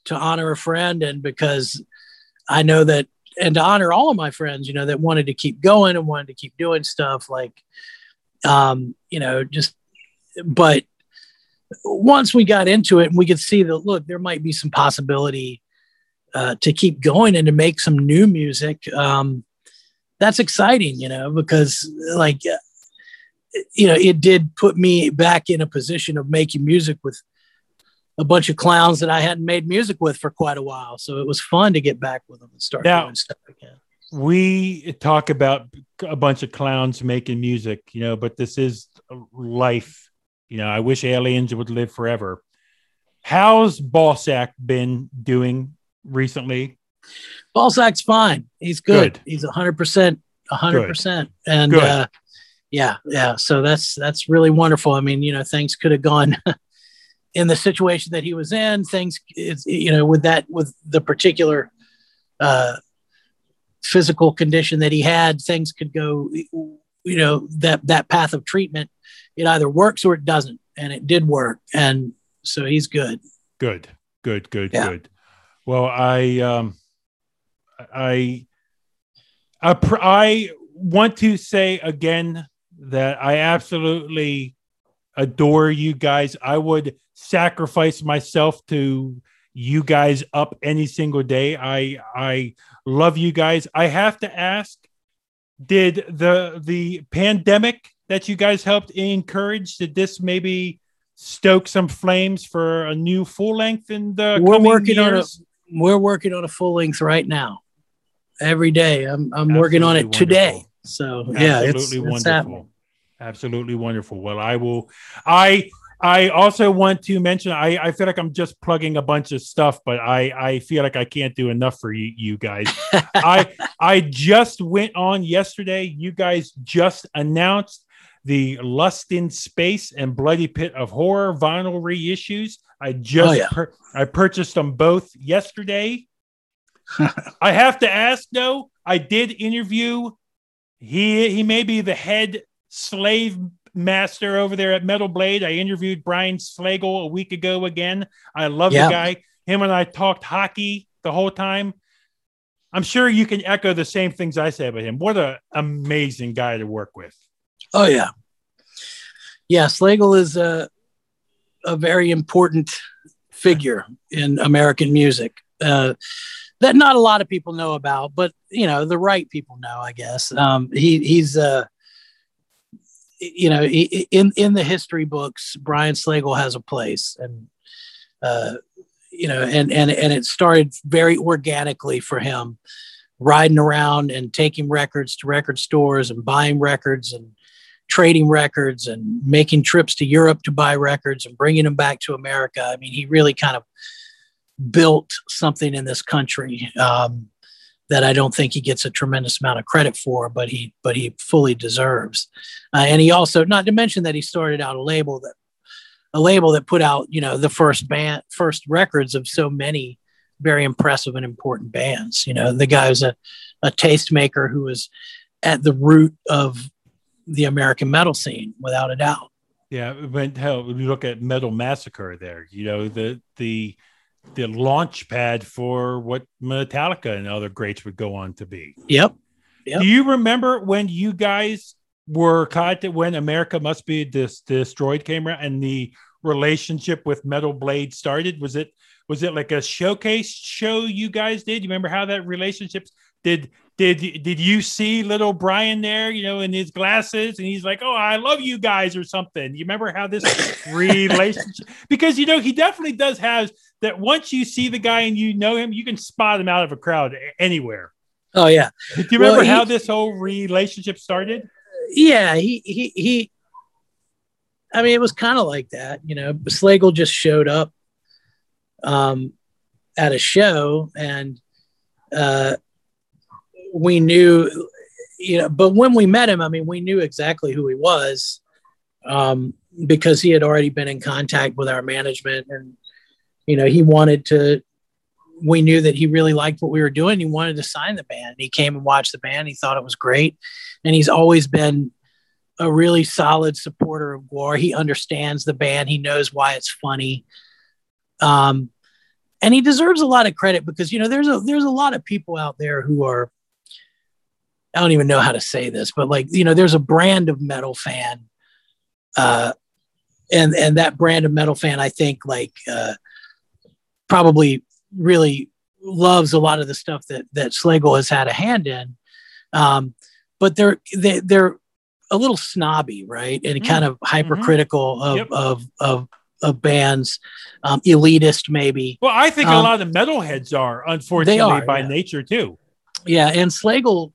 Speaker 2: to honor a friend and because I know that and to honor all of my friends, you know, that wanted to keep going and wanted to keep doing stuff like um, you know, just but once we got into it and we could see that look, there might be some possibility uh, to keep going and to make some new music. Um, that's exciting, you know, because like you know, it did put me back in a position of making music with a bunch of clowns that I hadn't made music with for quite a while. So it was fun to get back with them and start now, doing stuff again.
Speaker 1: We talk about a bunch of clowns making music, you know, but this is life. You know, I wish aliens would live forever. How's Balsac been doing recently?
Speaker 2: Balsac's fine. He's good. good. He's hundred percent, hundred percent. And uh, yeah, yeah. So that's that's really wonderful. I mean, you know, things could have gone [LAUGHS] in the situation that he was in, things, you know, with that, with the particular uh, physical condition that he had, things could go, you know, that that path of treatment, it either works or it doesn't, and it did work, and so he's good.
Speaker 1: Good, good, good, yeah. good. Well, I, um, I, I, I want to say again that I absolutely adore you guys. I would sacrifice myself to you guys up any single day. I I love you guys. I have to ask, did the the pandemic that you guys helped encourage did this maybe stoke some flames for a new full length in the
Speaker 2: we're
Speaker 1: coming
Speaker 2: working on a
Speaker 1: years?
Speaker 2: we're working on a full length right now. Every day, I'm I'm working on it
Speaker 1: Absolutely
Speaker 2: today.
Speaker 1: wonderful.
Speaker 2: So yeah, it's,
Speaker 1: absolutely
Speaker 2: it's happening.
Speaker 1: wonderful absolutely wonderful well i will i i also want to mention i i feel like i'm just plugging a bunch of stuff but i i feel like i can't do enough for you you guys [LAUGHS] i i just went on yesterday you guys just announced the lust in space and bloody pit of horror vinyl reissues i just
Speaker 2: Oh, yeah.
Speaker 1: pur- i purchased them both yesterday [LAUGHS] I have to ask though. I did interview. He he may be the head slave master over there at Metal Blade. I interviewed Brian Slagel a week ago again. I love
Speaker 2: Yeah.
Speaker 1: the guy. Him and I talked hockey the whole time. I'm sure you can echo the same things I say about him. What an amazing guy to work with.
Speaker 2: Oh yeah, yeah. Slagel is a a very important figure in American music uh, that not a lot of people know about, but you know the right people know, I guess. Um, he he's uh, you know in in the history books, Brian Slagel has a place, and uh, you know, and and and it started very organically for him, riding around and taking records to record stores and buying records and trading records and making trips to Europe to buy records and bringing them back to America. I mean, he really kind of built something in this country um, that I don't think he gets a tremendous amount of credit for, but he but he fully deserves. Uh, and he also, not to mention that he started out a label that a label that put out you know the first band first records of so many very impressive and important bands. You know, the guy was a a tastemaker who was at the root of the American metal scene, without a doubt.
Speaker 1: Yeah, when hell, we look at Metal Massacre there, you know, the the the launch pad for what Metallica and other greats would go on to be.
Speaker 2: Yep. Yep.
Speaker 1: Do you remember when you guys were caught when America Must Be Dis- Destroyed came around and the relationship with Metal Blade started? Was it was it like a showcase show you guys did? You remember how that relationship did did did you see little Brian there, you know, in his glasses and he's like, "Oh, I love you guys" or something. You remember how this relationship [LAUGHS] because you know, he definitely does have that once you see the guy and you know him, you can spot him out of a crowd anywhere.
Speaker 2: Oh yeah,
Speaker 1: Do you remember
Speaker 2: Well, he-
Speaker 1: how this whole relationship started?
Speaker 2: yeah. He he he. I mean, it was kind of like that, you know. Slagel just showed up um, at a show, and uh, we knew, you know. But when we met him, I mean, we knew exactly who he was um, because he had already been in contact with our management, and you know, he wanted to. We knew that he really liked what we were doing. He wanted to sign the band. He came and watched the band. He thought it was great, and he's always been a really solid supporter of Gwar. He understands the band. He knows why it's funny. Um, and he deserves a lot of credit because you know there's a there's a lot of people out there who are I don't even know how to say this, but like you know there's a brand of metal fan, uh, and and that brand of metal fan I think like uh, probably really loves a lot of the stuff that that Slagel has had a hand in, um, but they're they, they're a little snobby, right, and
Speaker 1: Mm.
Speaker 2: kind of hypercritical of,
Speaker 1: Yep.
Speaker 2: of of of bands, um, elitist maybe.
Speaker 1: Well, I think a
Speaker 2: Um,
Speaker 1: lot of metalheads are, unfortunately,
Speaker 2: are,
Speaker 1: by
Speaker 2: yeah.
Speaker 1: nature too.
Speaker 2: Yeah, and Slagel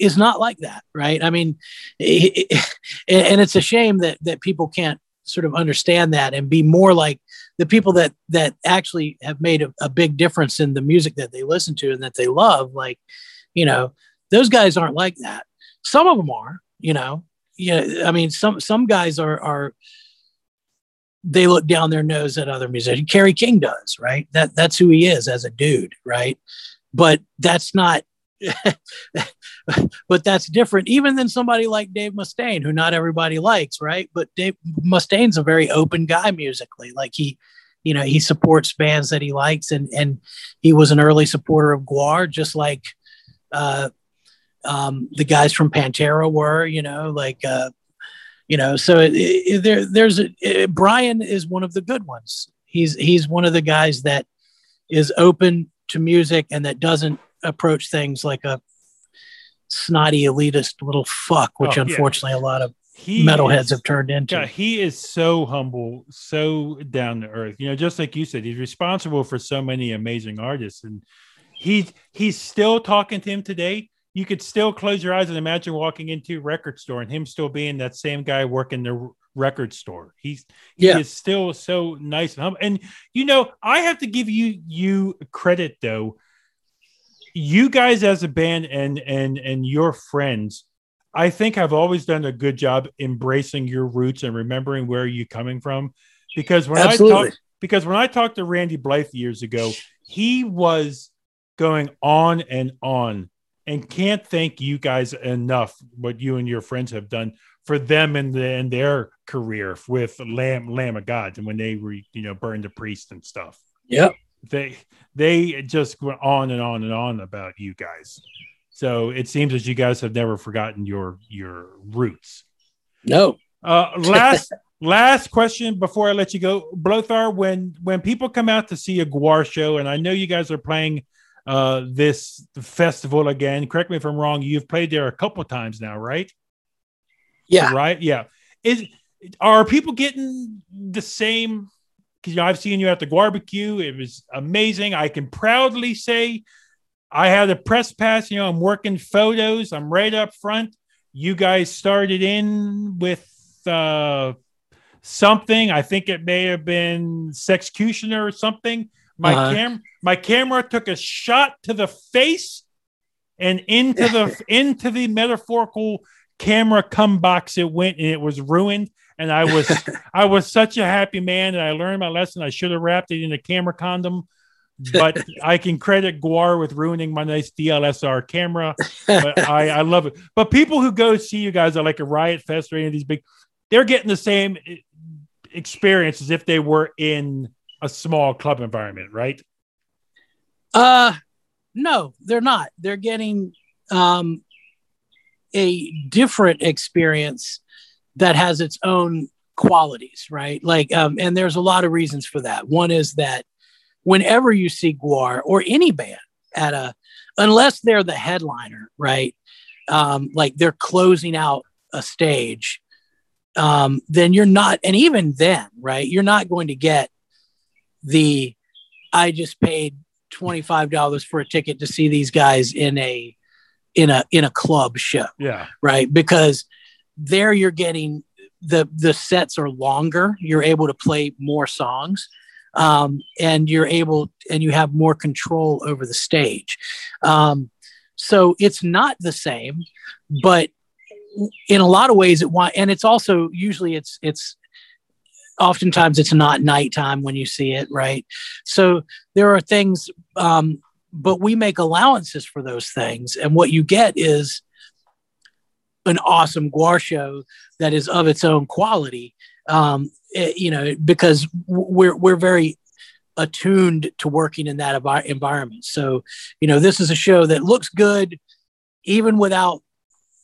Speaker 2: is not like that, right? I mean, he- he- and it's a shame that that people can't sort of understand that and be more like the people that that actually have made a, a big difference in the music that they listen to and that they love. Like, you know, those guys aren't like that. Some of them are, you know. Yeah, I mean, some some guys are are they look down their nose at other musicians. Kerry King does, right? That that's who he is as a dude, right? But that's not [LAUGHS] but that's different even than somebody like Dave Mustaine, who not everybody likes, right? But Dave Mustaine's a very open guy musically. Like he, you know, he supports bands that he likes, and and he was an early supporter of Gwar, just like uh, um, the guys from Pantera were. You know, like uh, you know, so it, it, there there's a, it, Brian is one of the good ones. He's he's one of the guys that is open to music and that doesn't approach things like a snotty elitist little fuck, which
Speaker 1: Oh, yeah.
Speaker 2: unfortunately a lot of
Speaker 1: He
Speaker 2: metalheads
Speaker 1: is-
Speaker 2: have turned into.
Speaker 1: Yeah, he is so humble, so down to earth. You know, just like you said, he's responsible for so many amazing artists, and he's he's still talking to him today. You could still close your eyes and imagine walking into a record store and him still being that same guy working the record store. He's he
Speaker 2: Yeah.
Speaker 1: is still so nice and humble. And you know, I have to give you you credit though. You guys as a band and and and your friends I think I've always done a good job embracing your roots and remembering where you're coming from. Because when I
Speaker 2: Absolutely.
Speaker 1: talk, because when I talked to Randy Blythe years ago, he was going on and on, and can't thank you guys enough what you and your friends have done for them and the in their career with Lamb Lamb of God and when they were you know burned the priest and stuff.
Speaker 2: Yep.
Speaker 1: They they just went on and on and on about you guys. So it seems as you guys have never forgotten your your roots.
Speaker 2: No.
Speaker 1: Uh, last [LAUGHS] last question before I let you go, Blothar. When when people come out to see a Gwar show, and I know you guys are playing uh, this festival again. Correct me if I'm wrong. You've played there a couple times now, right?
Speaker 2: Yeah.
Speaker 1: Right. Yeah. Is are people getting the same? Because you know, I've seen you at the barbecue. It was amazing. I can proudly say I had a press pass. You know, I'm working photos. I'm right up front. You guys started in with uh, something. I think it may have been Sexecutioner or something. My
Speaker 2: Uh-huh.
Speaker 1: cam my camera took a shot to the face and into the [LAUGHS] into the metaphorical camera come box it went and it was ruined. And I was [LAUGHS] I was such a happy man and I learned my lesson. I should have wrapped it in a camera condom. But [LAUGHS] I can credit Gwar with ruining my nice DLSR camera but [LAUGHS] I, I love it. But people who go see you guys are like a Riot Fest or any of these big, they're getting the same e- experience as if they were in a small club environment, right?
Speaker 2: Uh no, they're not. They're getting um a different experience that has its own qualities, right? Like um and there's a lot of reasons for that. One is that whenever you see Gwar or any band at a unless they're the headliner, right? Um like they're closing out a stage um then you're not and even then, right? You're not going to get the I just paid $25 for a ticket to see these guys in a in a in a club show
Speaker 1: Yeah.
Speaker 2: right because there you're getting the the sets are longer. You're able to play more songs um, and you're able and you have more control over the stage. Um, so it's not the same but in a lot of ways it want and it's also usually it's it's oftentimes it's not nighttime when you see it right? So there are things um, but we make allowances for those things and what you get is an awesome gwar show that is of its own quality. Um, eh, you know because we're we're very attuned to working in that envi- environment. So you know this is a show that looks good even without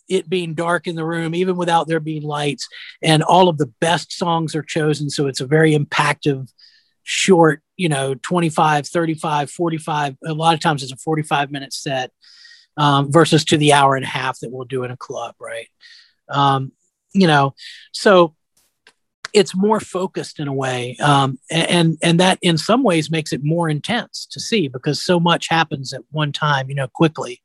Speaker 2: it being dark in the room even without there being lights and all of the best songs are chosen. So it's a very impactful short you know 25 35 45 a lot of times it's a 45 minute set um, versus to the hour and a half that we'll do in a club right? Um, you know so it's more focused in a way um, and and that in some ways makes it more intense to see because so much happens at one time you know quickly.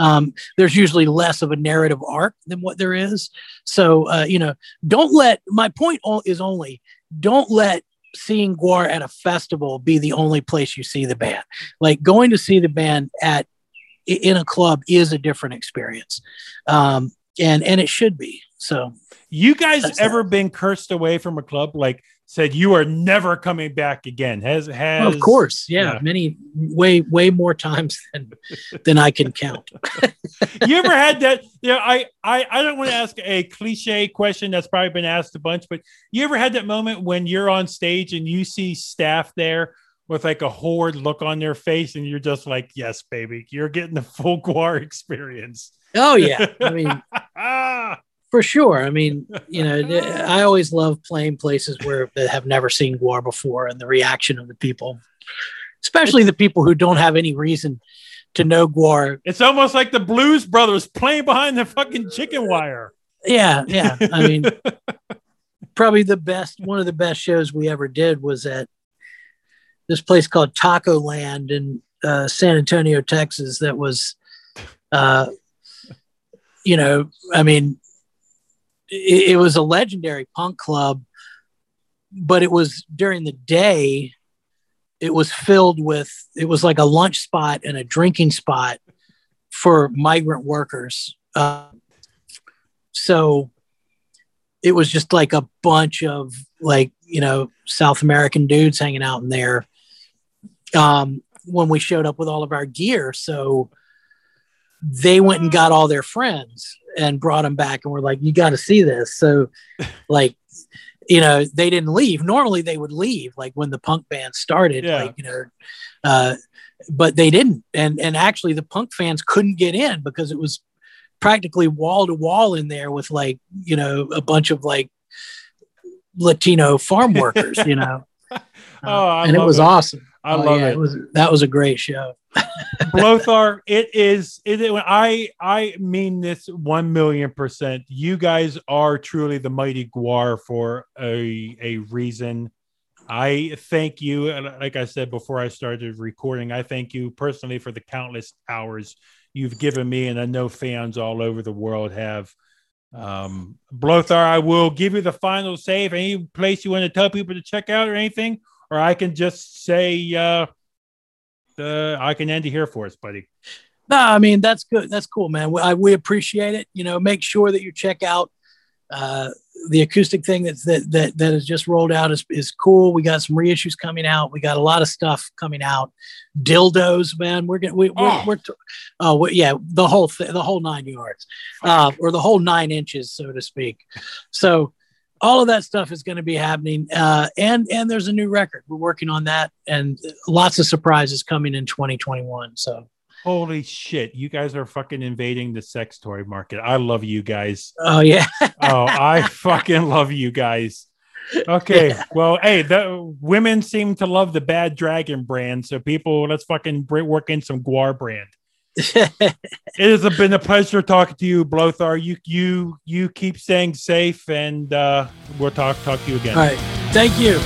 Speaker 2: Um, there's usually less of a narrative arc than what there is. So uh, you know don't let my point is only don't let seeing Gwar at a festival be the only place you see the band. Like going to see the band at in a club is a different experience, um, and and it should be. So
Speaker 1: You guys ever been cursed away from a club? Like said you are never coming back again? Has has
Speaker 2: of course, yeah,
Speaker 1: yeah.
Speaker 2: many way way more times [LAUGHS] than than I can count. [LAUGHS]
Speaker 1: you ever had that? Yeah, I, I, I don't want to ask a cliche question that's probably been asked a bunch, but you ever had that moment when you're on stage and you see staff there with like a horrid look on their face, and you're just like, "Yes, baby, you're getting the [LAUGHS] full Gwar experience."
Speaker 2: Oh yeah, I mean
Speaker 1: ah, [LAUGHS]
Speaker 2: for sure. I mean, you know, I always love playing places where they have never seen Gwar before, and the reaction of the people especially the people who don't have any reason to know Gwar.
Speaker 1: It's almost like the Blues Brothers playing behind the fucking chicken wire.
Speaker 2: Yeah, yeah. I mean, [LAUGHS] probably the best, one of the best shows we ever did was at this place called Taco Land in uh, San Antonio, Texas. That was, uh, you know, I mean, it, it was a legendary punk club, but it was during the day. It was filled with. It was like a lunch spot and a drinking spot for migrant workers. Uh, so it was just like a bunch of like you know South American dudes hanging out in there um, when we showed up with all of our gear. So they went and got all their friends and brought them back and were like, "You got to see this." So [LAUGHS] like you know they didn't leave. Normally they would leave like when the punk band started,
Speaker 1: Yeah.
Speaker 2: like you know. Uh, but they didn't, and and actually the punk fans couldn't get in because it was practically wall to wall in there with like you know a bunch of like Latino farm workers, you know. Uh, [LAUGHS]
Speaker 1: Oh, I
Speaker 2: and it was
Speaker 1: it.
Speaker 2: awesome.
Speaker 1: I
Speaker 2: Oh,
Speaker 1: love
Speaker 2: yeah,
Speaker 1: it.
Speaker 2: was that was a great show. [LAUGHS]
Speaker 1: Blothar, it is. It, it- I I mean this one million percent. You guys are truly the mighty Gwar for a a reason. I thank you. and Like I said before I started recording, I thank you personally for the countless hours you've given me, and I know fans all over the world have. Um, Blothar, I will give you the final save. Any place you want to tell people to check out or anything, or I can just say. uh uh, I can end it here for us, buddy.
Speaker 2: No, I mean that's good. That's cool, man. We, I, we appreciate it. You know, make sure that you check out uh, the acoustic thing that's that that that has just rolled out is is cool. We got some reissues coming out. We got a lot of stuff coming out. Dildos, man. We're gonna we, we're,
Speaker 1: Oh.
Speaker 2: we're t- oh we, yeah the whole th- the whole nine yards, uh, or the whole nine inches, so to speak. So all of that stuff is going to be happening uh, and and there's a new record we're working on that and lots of surprises coming in 2021 so
Speaker 1: Holy shit, you guys are fucking invading the sex toy market. I love you guys.
Speaker 2: oh yeah [LAUGHS]
Speaker 1: Oh, I fucking love you guys. Okay, well, hey, the women seem to love the Bad Dragon brand, so people, let's fucking work in some Gwar brand. [LAUGHS] It has been a pleasure talking to you, Blothar. You you you keep staying safe, and uh, we'll talk talk to you again.
Speaker 2: all right thank you